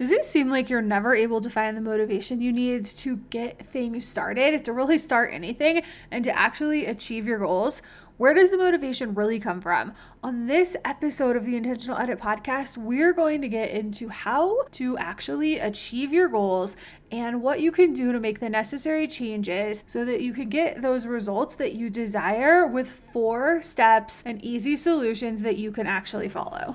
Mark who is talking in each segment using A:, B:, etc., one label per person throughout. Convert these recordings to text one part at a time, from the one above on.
A: Does it seem like you're never able to find the motivation you need to get things started, to really start anything, and to actually achieve your goals? Where does the motivation really come from? On this episode of the Intentional Edit podcast, we're going to get into how to actually achieve your goals and what you can do to make the necessary changes so that you can get those results that you desire with four steps and easy solutions that you can actually follow.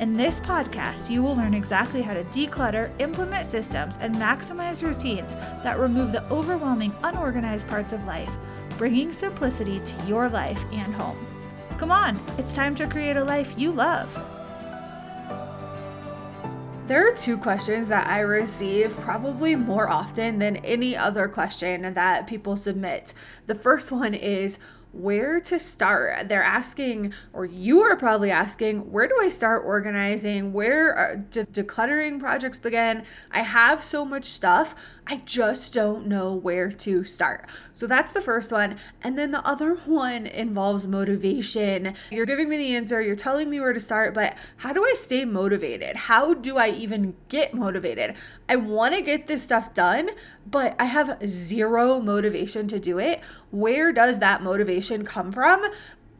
A: In this podcast, you will learn exactly how to declutter, implement systems, and maximize routines that remove the overwhelming, unorganized parts of life, bringing simplicity to your life and home. Come on, it's time to create a life you love. There are two questions that I receive probably more often than any other question that people submit. The first one is, where to start. They're asking, or you are probably asking, where do I start organizing? Where de- decluttering projects begin? I have so much stuff. I just don't know where to start. So that's the first one. And then the other one involves motivation. You're giving me the answer, you're telling me where to start, but how do I stay motivated? How do I even get motivated? I want to get this stuff done, but I have zero motivation to do it. Where does that motivation come from?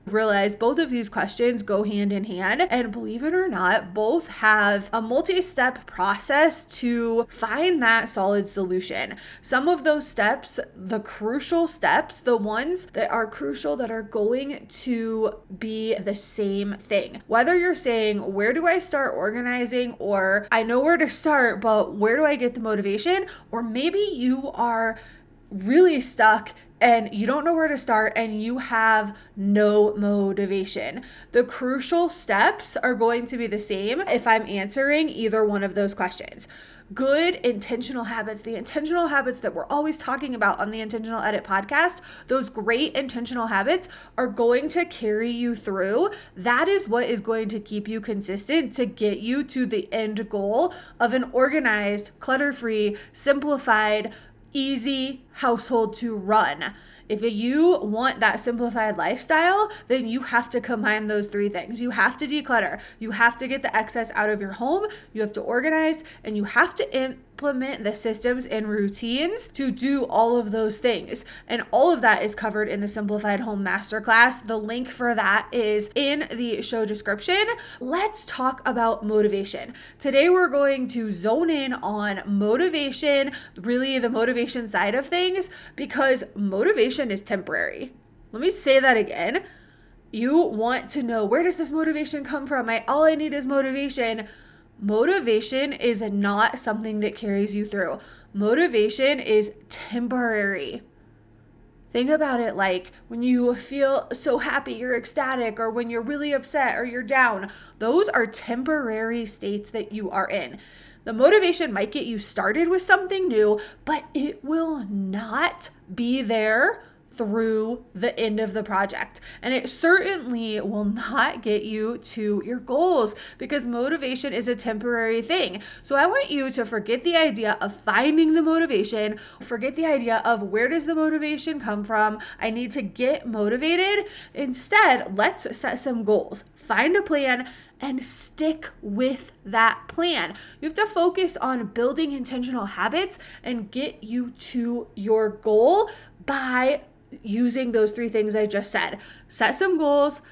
A: realize both of these questions go hand in hand. And believe it or not, both have a multi step process to find that solid solution. Some of those steps, the crucial steps, the ones that are crucial that are going to be the same thing. Whether you're saying, Where do I start organizing? or I know where to start, but where do I get the motivation? Or maybe you are really stuck and you don't know where to start and you have no motivation. The crucial steps are going to be the same if I'm answering either one of those questions. Good intentional habits, the intentional habits that we're always talking about on the Intentional Edit podcast, those great intentional habits are going to carry you through. That is what is going to keep you consistent to get you to the end goal of an organized, clutter free, simplified, easy household to run. If you want that simplified lifestyle, then you have to combine those three things. You have to declutter, you have to get the excess out of your home, you have to organize, and you have to in- implement the systems and routines to do all of those things. And all of that is covered in the Simplified Home Masterclass. The link for that is in the show description. Let's talk about motivation. Today, we're going to zone in on motivation, really the motivation side of things, because motivation is temporary. Let me say that again. You want to know where does this motivation come from? I all I need is motivation motivation is not something that carries you through. Motivation is temporary. Think about it like when you feel so happy, you're ecstatic, or when you're really upset or you're down. Those are temporary states that you are in. The motivation might get you started with something new, but it will not be there through the end of the project. And it certainly will not get you to your goals because motivation is a temporary thing. So I want you to forget the idea of finding the motivation, forget the idea of where does the motivation come from? I need to get motivated. Instead, let's set some goals. Find a plan and stick with that plan. You have to focus on building intentional habits and get you to your goal by using those three things I just said. Set some goals,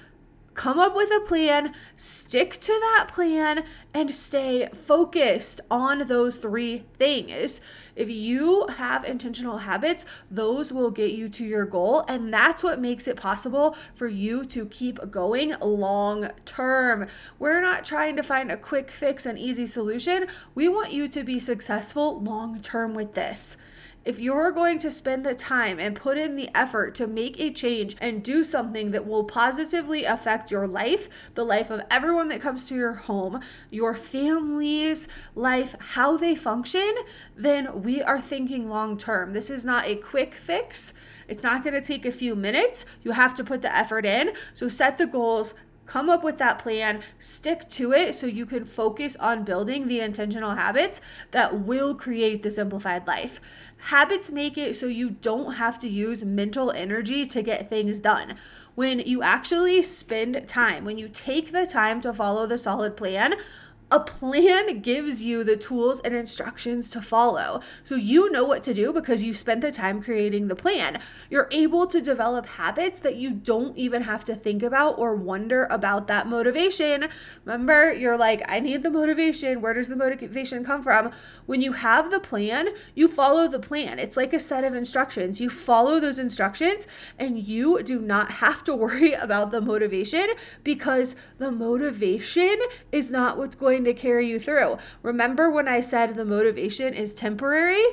A: come up with a plan, stick to that plan, and stay focused on those three things. If you have intentional habits, those will get you to your goal. And that's what makes it possible for you to keep going long term. We're not trying to find a quick fix and easy solution. We want you to be successful long term with this if you're going to spend the time and put in the effort to make a change and do something that will positively affect your life, the life of everyone that comes to your home, your family's life, how they function, then we are thinking long term. This is not a quick fix. It's not going to take a few minutes. You have to put the effort in. So set the goals, come up with that plan, stick to it so you can focus on building the intentional habits that will create the simplified life. Habits make it so you don't have to use mental energy to get things done. When you actually spend time, when you take the time to follow the solid plan, a plan gives you the tools and instructions to follow. So you know what to do because you spent the time creating the plan. You're able to develop habits that you don't even have to think about or wonder about that motivation. Remember, you're like, I need the motivation. Where does the motivation come from? When you have the plan, you follow the plan. It's like a set of instructions. You follow those instructions and you do not have to worry about the motivation because the motivation is not what's going going to carry you through. Remember when I said the motivation is temporary?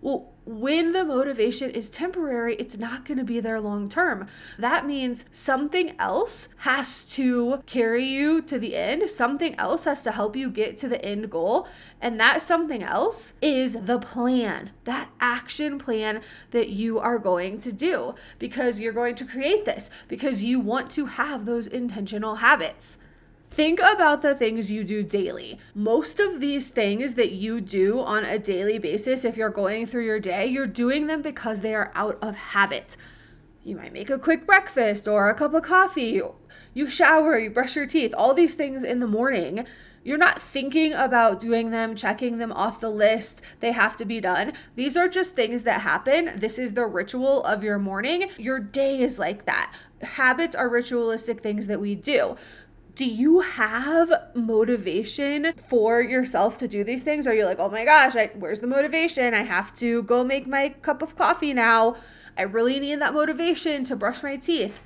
A: Well, when the motivation is temporary, it's not going to be there long term. That means something else has to carry you to the end. Something else has to help you get to the end goal. And that something else is the plan, that action plan that you are going to do because you're going to create this, because you want to have those intentional habits. Think about the things you do daily. Most of these things that you do on a daily basis, if you're going through your day, you're doing them because they are out of habit. You might make a quick breakfast or a cup of coffee. You shower, you brush your teeth, all these things in the morning. You're not thinking about doing them, checking them off the list. They have to be done. These are just things that happen. This is the ritual of your morning. Your day is like that. Habits are ritualistic things that we do do you have motivation for yourself to do these things? Are you like, oh my gosh, I, where's the motivation? I have to go make my cup of coffee now. I really need that motivation to brush my teeth.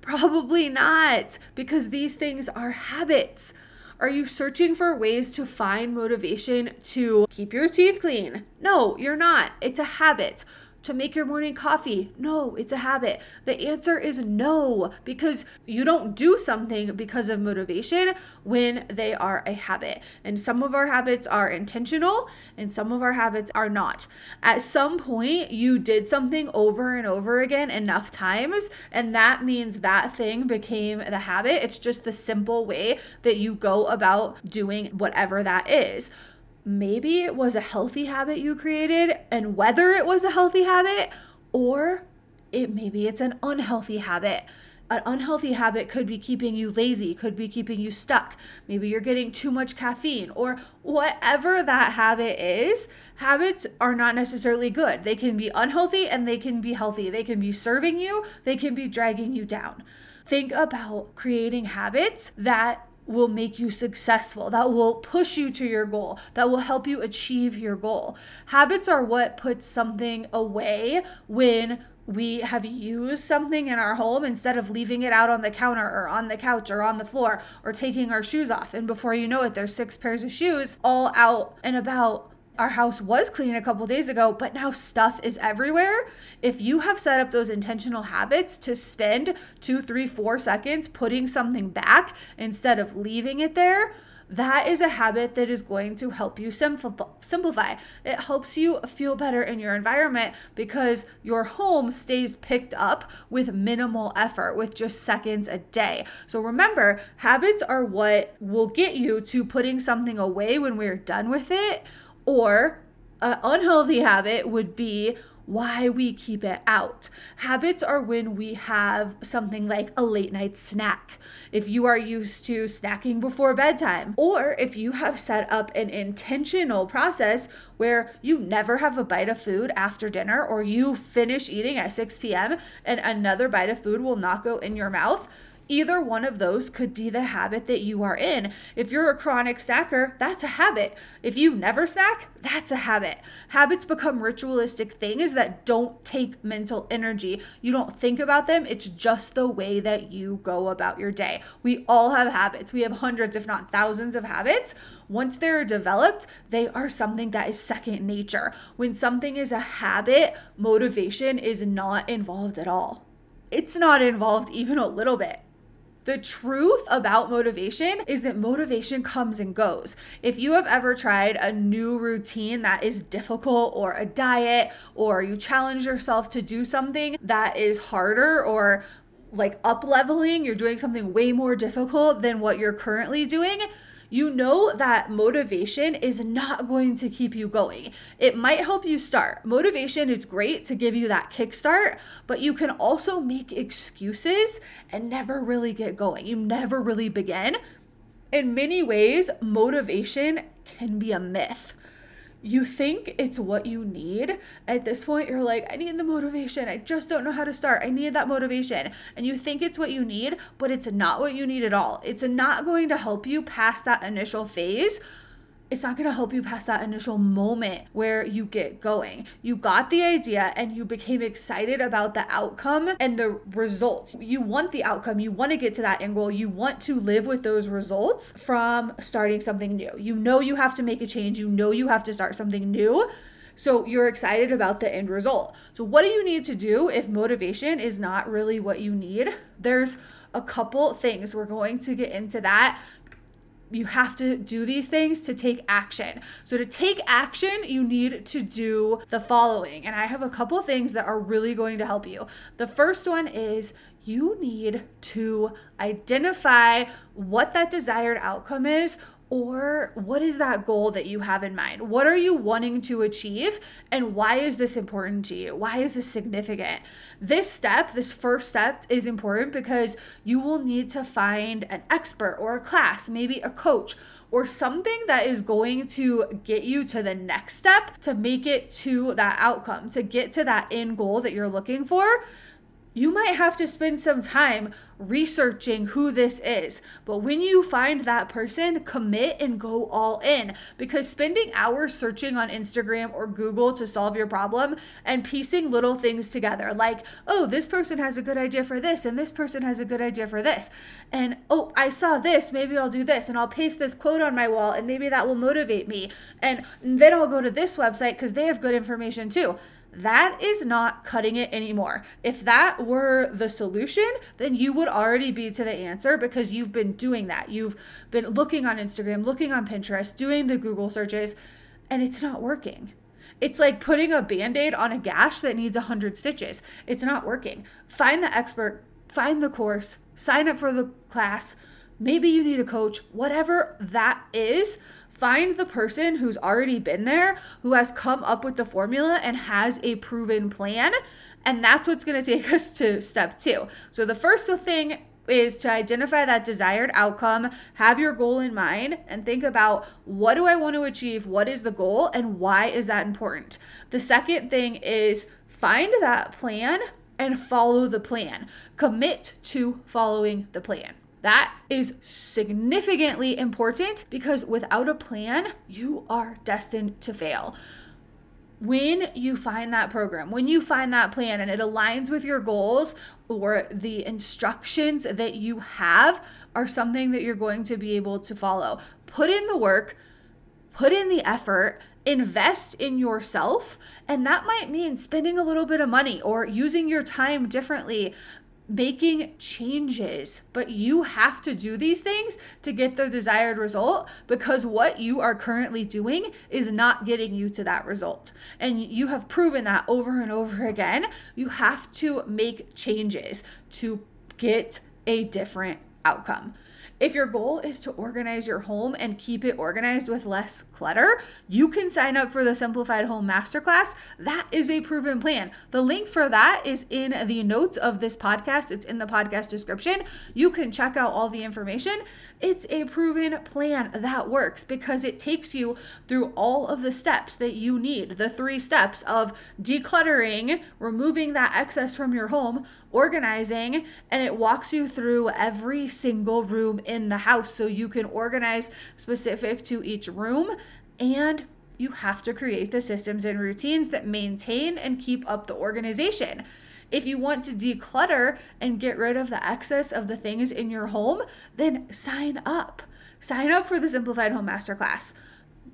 A: Probably not, because these things are habits. Are you searching for ways to find motivation to keep your teeth clean? No, you're not. It's a habit to make your morning coffee? No, it's a habit. The answer is no, because you don't do something because of motivation when they are a habit. And some of our habits are intentional and some of our habits are not. At some point, you did something over and over again enough times, and that means that thing became the habit. It's just the simple way that you go about doing whatever that is maybe it was a healthy habit you created and whether it was a healthy habit or it maybe it's an unhealthy habit an unhealthy habit could be keeping you lazy, could be keeping you stuck. Maybe you're getting too much caffeine or whatever that habit is. Habits are not necessarily good. They can be unhealthy and they can be healthy. They can be serving you, they can be dragging you down. Think about creating habits that will make you successful, that will push you to your goal, that will help you achieve your goal. Habits are what puts something away when we have used something in our home instead of leaving it out on the counter or on the couch or on the floor or taking our shoes off. And before you know it, there's six pairs of shoes all out and about our house was clean a couple days ago, but now stuff is everywhere. If you have set up those intentional habits to spend two, three, four seconds putting something back instead of leaving it there, that is a habit that is going to help you simplify. It helps you feel better in your environment because your home stays picked up with minimal effort, with just seconds a day. So remember, habits are what will get you to putting something away when we're done with it or an unhealthy habit would be why we keep it out. Habits are when we have something like a late night snack. If you are used to snacking before bedtime, or if you have set up an intentional process where you never have a bite of food after dinner, or you finish eating at 6 p.m. and another bite of food will not go in your mouth Either one of those could be the habit that you are in. If you're a chronic snacker, that's a habit. If you never snack, that's a habit. Habits become ritualistic things that don't take mental energy. You don't think about them, it's just the way that you go about your day. We all have habits. We have hundreds, if not thousands, of habits. Once they're developed, they are something that is second nature. When something is a habit, motivation is not involved at all. It's not involved even a little bit. The truth about motivation is that motivation comes and goes. If you have ever tried a new routine that is difficult, or a diet, or you challenge yourself to do something that is harder or like up leveling, you're doing something way more difficult than what you're currently doing, you know that motivation is not going to keep you going. It might help you start. Motivation is great to give you that kickstart, but you can also make excuses and never really get going. You never really begin. In many ways, motivation can be a myth you think it's what you need. At this point, you're like, I need the motivation. I just don't know how to start. I need that motivation. And you think it's what you need, but it's not what you need at all. It's not going to help you past that initial phase it's not going to help you past that initial moment where you get going. You got the idea and you became excited about the outcome and the results. You want the outcome. You want to get to that end goal. You want to live with those results from starting something new. You know you have to make a change. You know you have to start something new. So you're excited about the end result. So, what do you need to do if motivation is not really what you need? There's a couple things. We're going to get into that you have to do these things to take action. So, to take action, you need to do the following. And I have a couple things that are really going to help you. The first one is you need to identify what that desired outcome is or what is that goal that you have in mind? What are you wanting to achieve? And why is this important to you? Why is this significant? This step, this first step, is important because you will need to find an expert or a class, maybe a coach or something that is going to get you to the next step to make it to that outcome, to get to that end goal that you're looking for you might have to spend some time researching who this is. But when you find that person, commit and go all in because spending hours searching on Instagram or Google to solve your problem and piecing little things together, like, oh, this person has a good idea for this, and this person has a good idea for this. And oh, I saw this, maybe I'll do this, and I'll paste this quote on my wall, and maybe that will motivate me. And then I'll go to this website because they have good information too that is not cutting it anymore. If that were the solution, then you would already be to the answer because you've been doing that. You've been looking on Instagram, looking on Pinterest, doing the Google searches, and it's not working. It's like putting a band aid on a gash that needs 100 stitches. It's not working. Find the expert, find the course, sign up for the class. Maybe you need a coach, whatever that is Find the person who's already been there, who has come up with the formula and has a proven plan. And that's what's going to take us to step two. So the first thing is to identify that desired outcome, have your goal in mind, and think about what do I want to achieve? What is the goal? And why is that important? The second thing is find that plan and follow the plan. Commit to following the plan. That is significantly important because without a plan, you are destined to fail. When you find that program, when you find that plan and it aligns with your goals or the instructions that you have are something that you're going to be able to follow, put in the work, put in the effort, invest in yourself. And that might mean spending a little bit of money or using your time differently, making changes. But you have to do these things to get the desired result because what you are currently doing is not getting you to that result. And you have proven that over and over again. You have to make changes to get a different outcome. If your goal is to organize your home and keep it organized with less clutter, you can sign up for the Simplified Home Masterclass. That is a proven plan. The link for that is in the notes of this podcast, it's in the podcast description. You can check out all the information. It's a proven plan that works because it takes you through all of the steps that you need the three steps of decluttering, removing that excess from your home, organizing, and it walks you through every single room in the house so you can organize specific to each room and you have to create the systems and routines that maintain and keep up the organization. If you want to declutter and get rid of the excess of the things in your home, then sign up. Sign up for the Simplified Home Masterclass.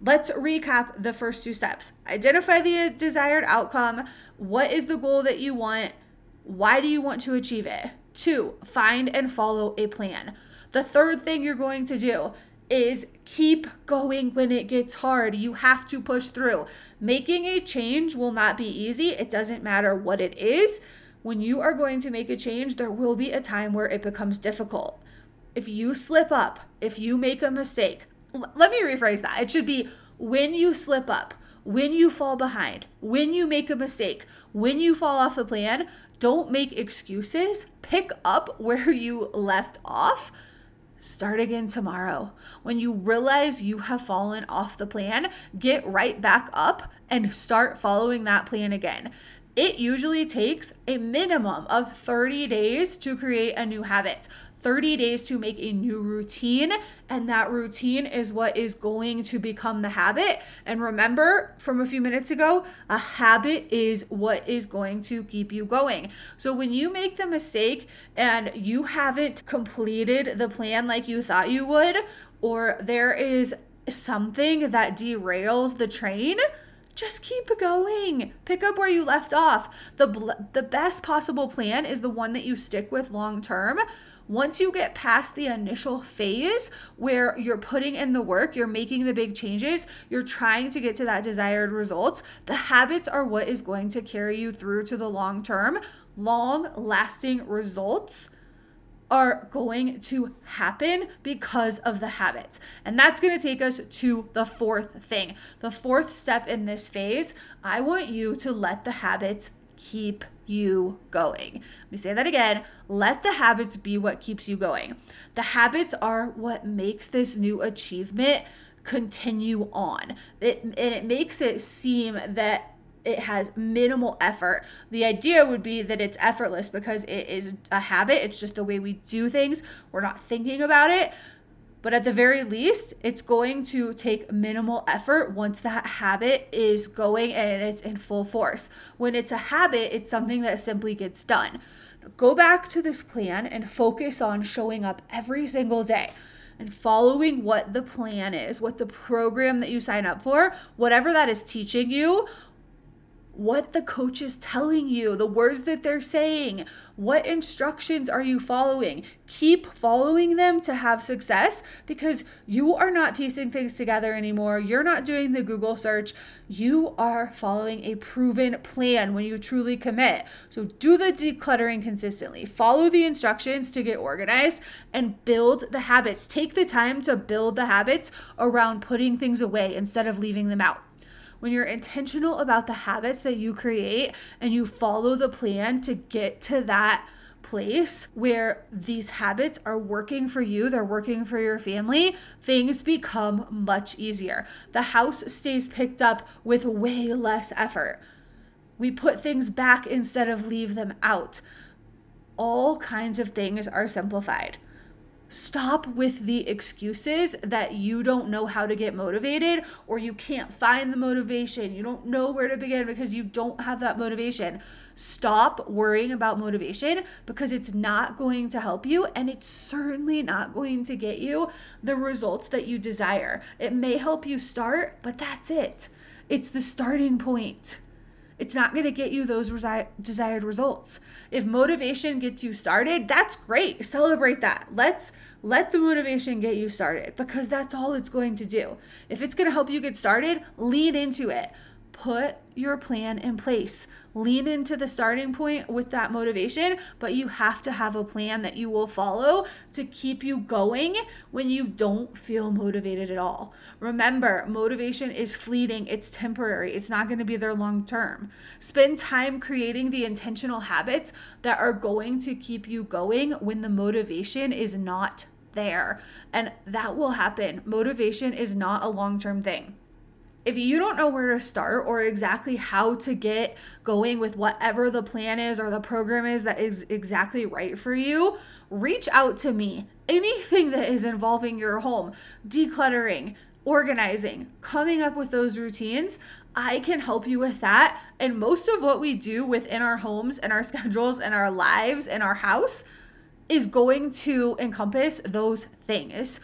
A: Let's recap the first two steps. Identify the desired outcome. What is the goal that you want? Why do you want to achieve it? Two, find and follow a plan. The third thing you're going to do is keep going when it gets hard. You have to push through. Making a change will not be easy. It doesn't matter what it is. When you are going to make a change, there will be a time where it becomes difficult. If you slip up, if you make a mistake, l- let me rephrase that. It should be when you slip up, when you fall behind, when you make a mistake, when you fall off the plan, don't make excuses. Pick up where you left off Start again tomorrow. When you realize you have fallen off the plan, get right back up and start following that plan again. It usually takes a minimum of 30 days to create a new habit. 30 days to make a new routine, and that routine is what is going to become the habit. And remember from a few minutes ago, a habit is what is going to keep you going. So when you make the mistake and you haven't completed the plan like you thought you would, or there is something that derails the train, just keep going. Pick up where you left off. The the best possible plan is the one that you stick with long term once you get past the initial phase where you're putting in the work, you're making the big changes, you're trying to get to that desired result, the habits are what is going to carry you through to the long term. Long lasting results are going to happen because of the habits. And that's going to take us to the fourth thing. The fourth step in this phase, I want you to let the habits keep you going. Let me say that again. Let the habits be what keeps you going. The habits are what makes this new achievement continue on. It, and it makes it seem that it has minimal effort. The idea would be that it's effortless because it is a habit. It's just the way we do things. We're not thinking about it. But at the very least, it's going to take minimal effort once that habit is going and it's in full force. When it's a habit, it's something that simply gets done. Go back to this plan and focus on showing up every single day and following what the plan is, what the program that you sign up for, whatever that is teaching you, what the coach is telling you, the words that they're saying, what instructions are you following? Keep following them to have success because you are not piecing things together anymore. You're not doing the Google search. You are following a proven plan when you truly commit. So do the decluttering consistently. Follow the instructions to get organized and build the habits. Take the time to build the habits around putting things away instead of leaving them out when you're intentional about the habits that you create and you follow the plan to get to that place where these habits are working for you, they're working for your family, things become much easier. The house stays picked up with way less effort. We put things back instead of leave them out. All kinds of things are simplified. Stop with the excuses that you don't know how to get motivated or you can't find the motivation. You don't know where to begin because you don't have that motivation. Stop worrying about motivation because it's not going to help you and it's certainly not going to get you the results that you desire. It may help you start, but that's it. It's the starting point it's not going to get you those resi- desired results. If motivation gets you started, that's great. Celebrate that. Let's let the motivation get you started because that's all it's going to do. If it's going to help you get started, lean into it. Put your plan in place. Lean into the starting point with that motivation, but you have to have a plan that you will follow to keep you going when you don't feel motivated at all. Remember, motivation is fleeting, it's temporary, it's not going to be there long term. Spend time creating the intentional habits that are going to keep you going when the motivation is not there. And that will happen. Motivation is not a long term thing if you don't know where to start or exactly how to get going with whatever the plan is or the program is that is exactly right for you, reach out to me. Anything that is involving your home, decluttering, organizing, coming up with those routines, I can help you with that. And most of what we do within our homes and our schedules and our lives and our house is going to encompass those things.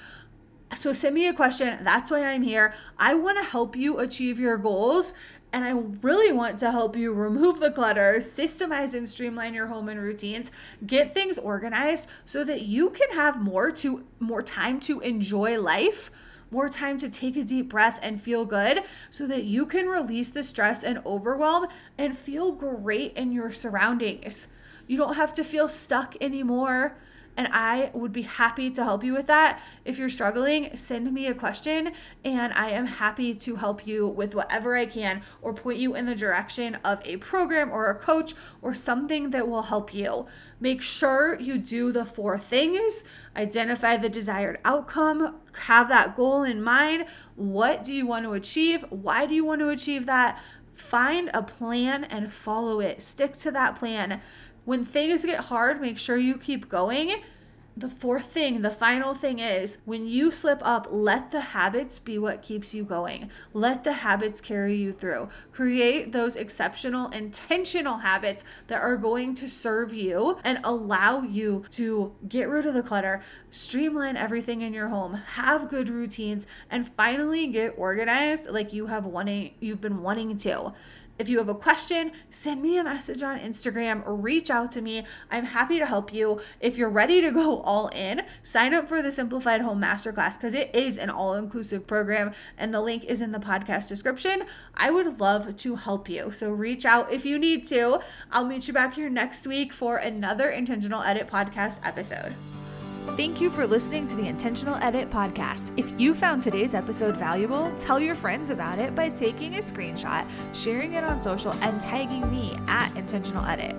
A: So send me a question. That's why I'm here. I want to help you achieve your goals. And I really want to help you remove the clutter, systemize and streamline your home and routines, get things organized so that you can have more to more time to enjoy life, more time to take a deep breath and feel good so that you can release the stress and overwhelm and feel great in your surroundings. You don't have to feel stuck anymore. And I would be happy to help you with that. If you're struggling, send me a question and I am happy to help you with whatever I can or point you in the direction of a program or a coach or something that will help you. Make sure you do the four things identify the desired outcome, have that goal in mind. What do you want to achieve? Why do you want to achieve that? Find a plan and follow it. Stick to that plan when things get hard, make sure you keep going. The fourth thing, the final thing is when you slip up, let the habits be what keeps you going. Let the habits carry you through. Create those exceptional, intentional habits that are going to serve you and allow you to get rid of the clutter, streamline everything in your home, have good routines, and finally get organized like you have wanting you've been wanting to. If you have a question, send me a message on Instagram or reach out to me. I'm happy to help you. If you're ready to go all in, sign up for the Simplified Home Masterclass because it is an all inclusive program and the link is in the podcast description. I would love to help you. So reach out if you need to. I'll meet you back here next week for another Intentional Edit podcast episode.
B: Thank you for listening to the Intentional Edit podcast. If you found today's episode valuable, tell your friends about it by taking a screenshot, sharing it on social, and tagging me at Intentional Edit.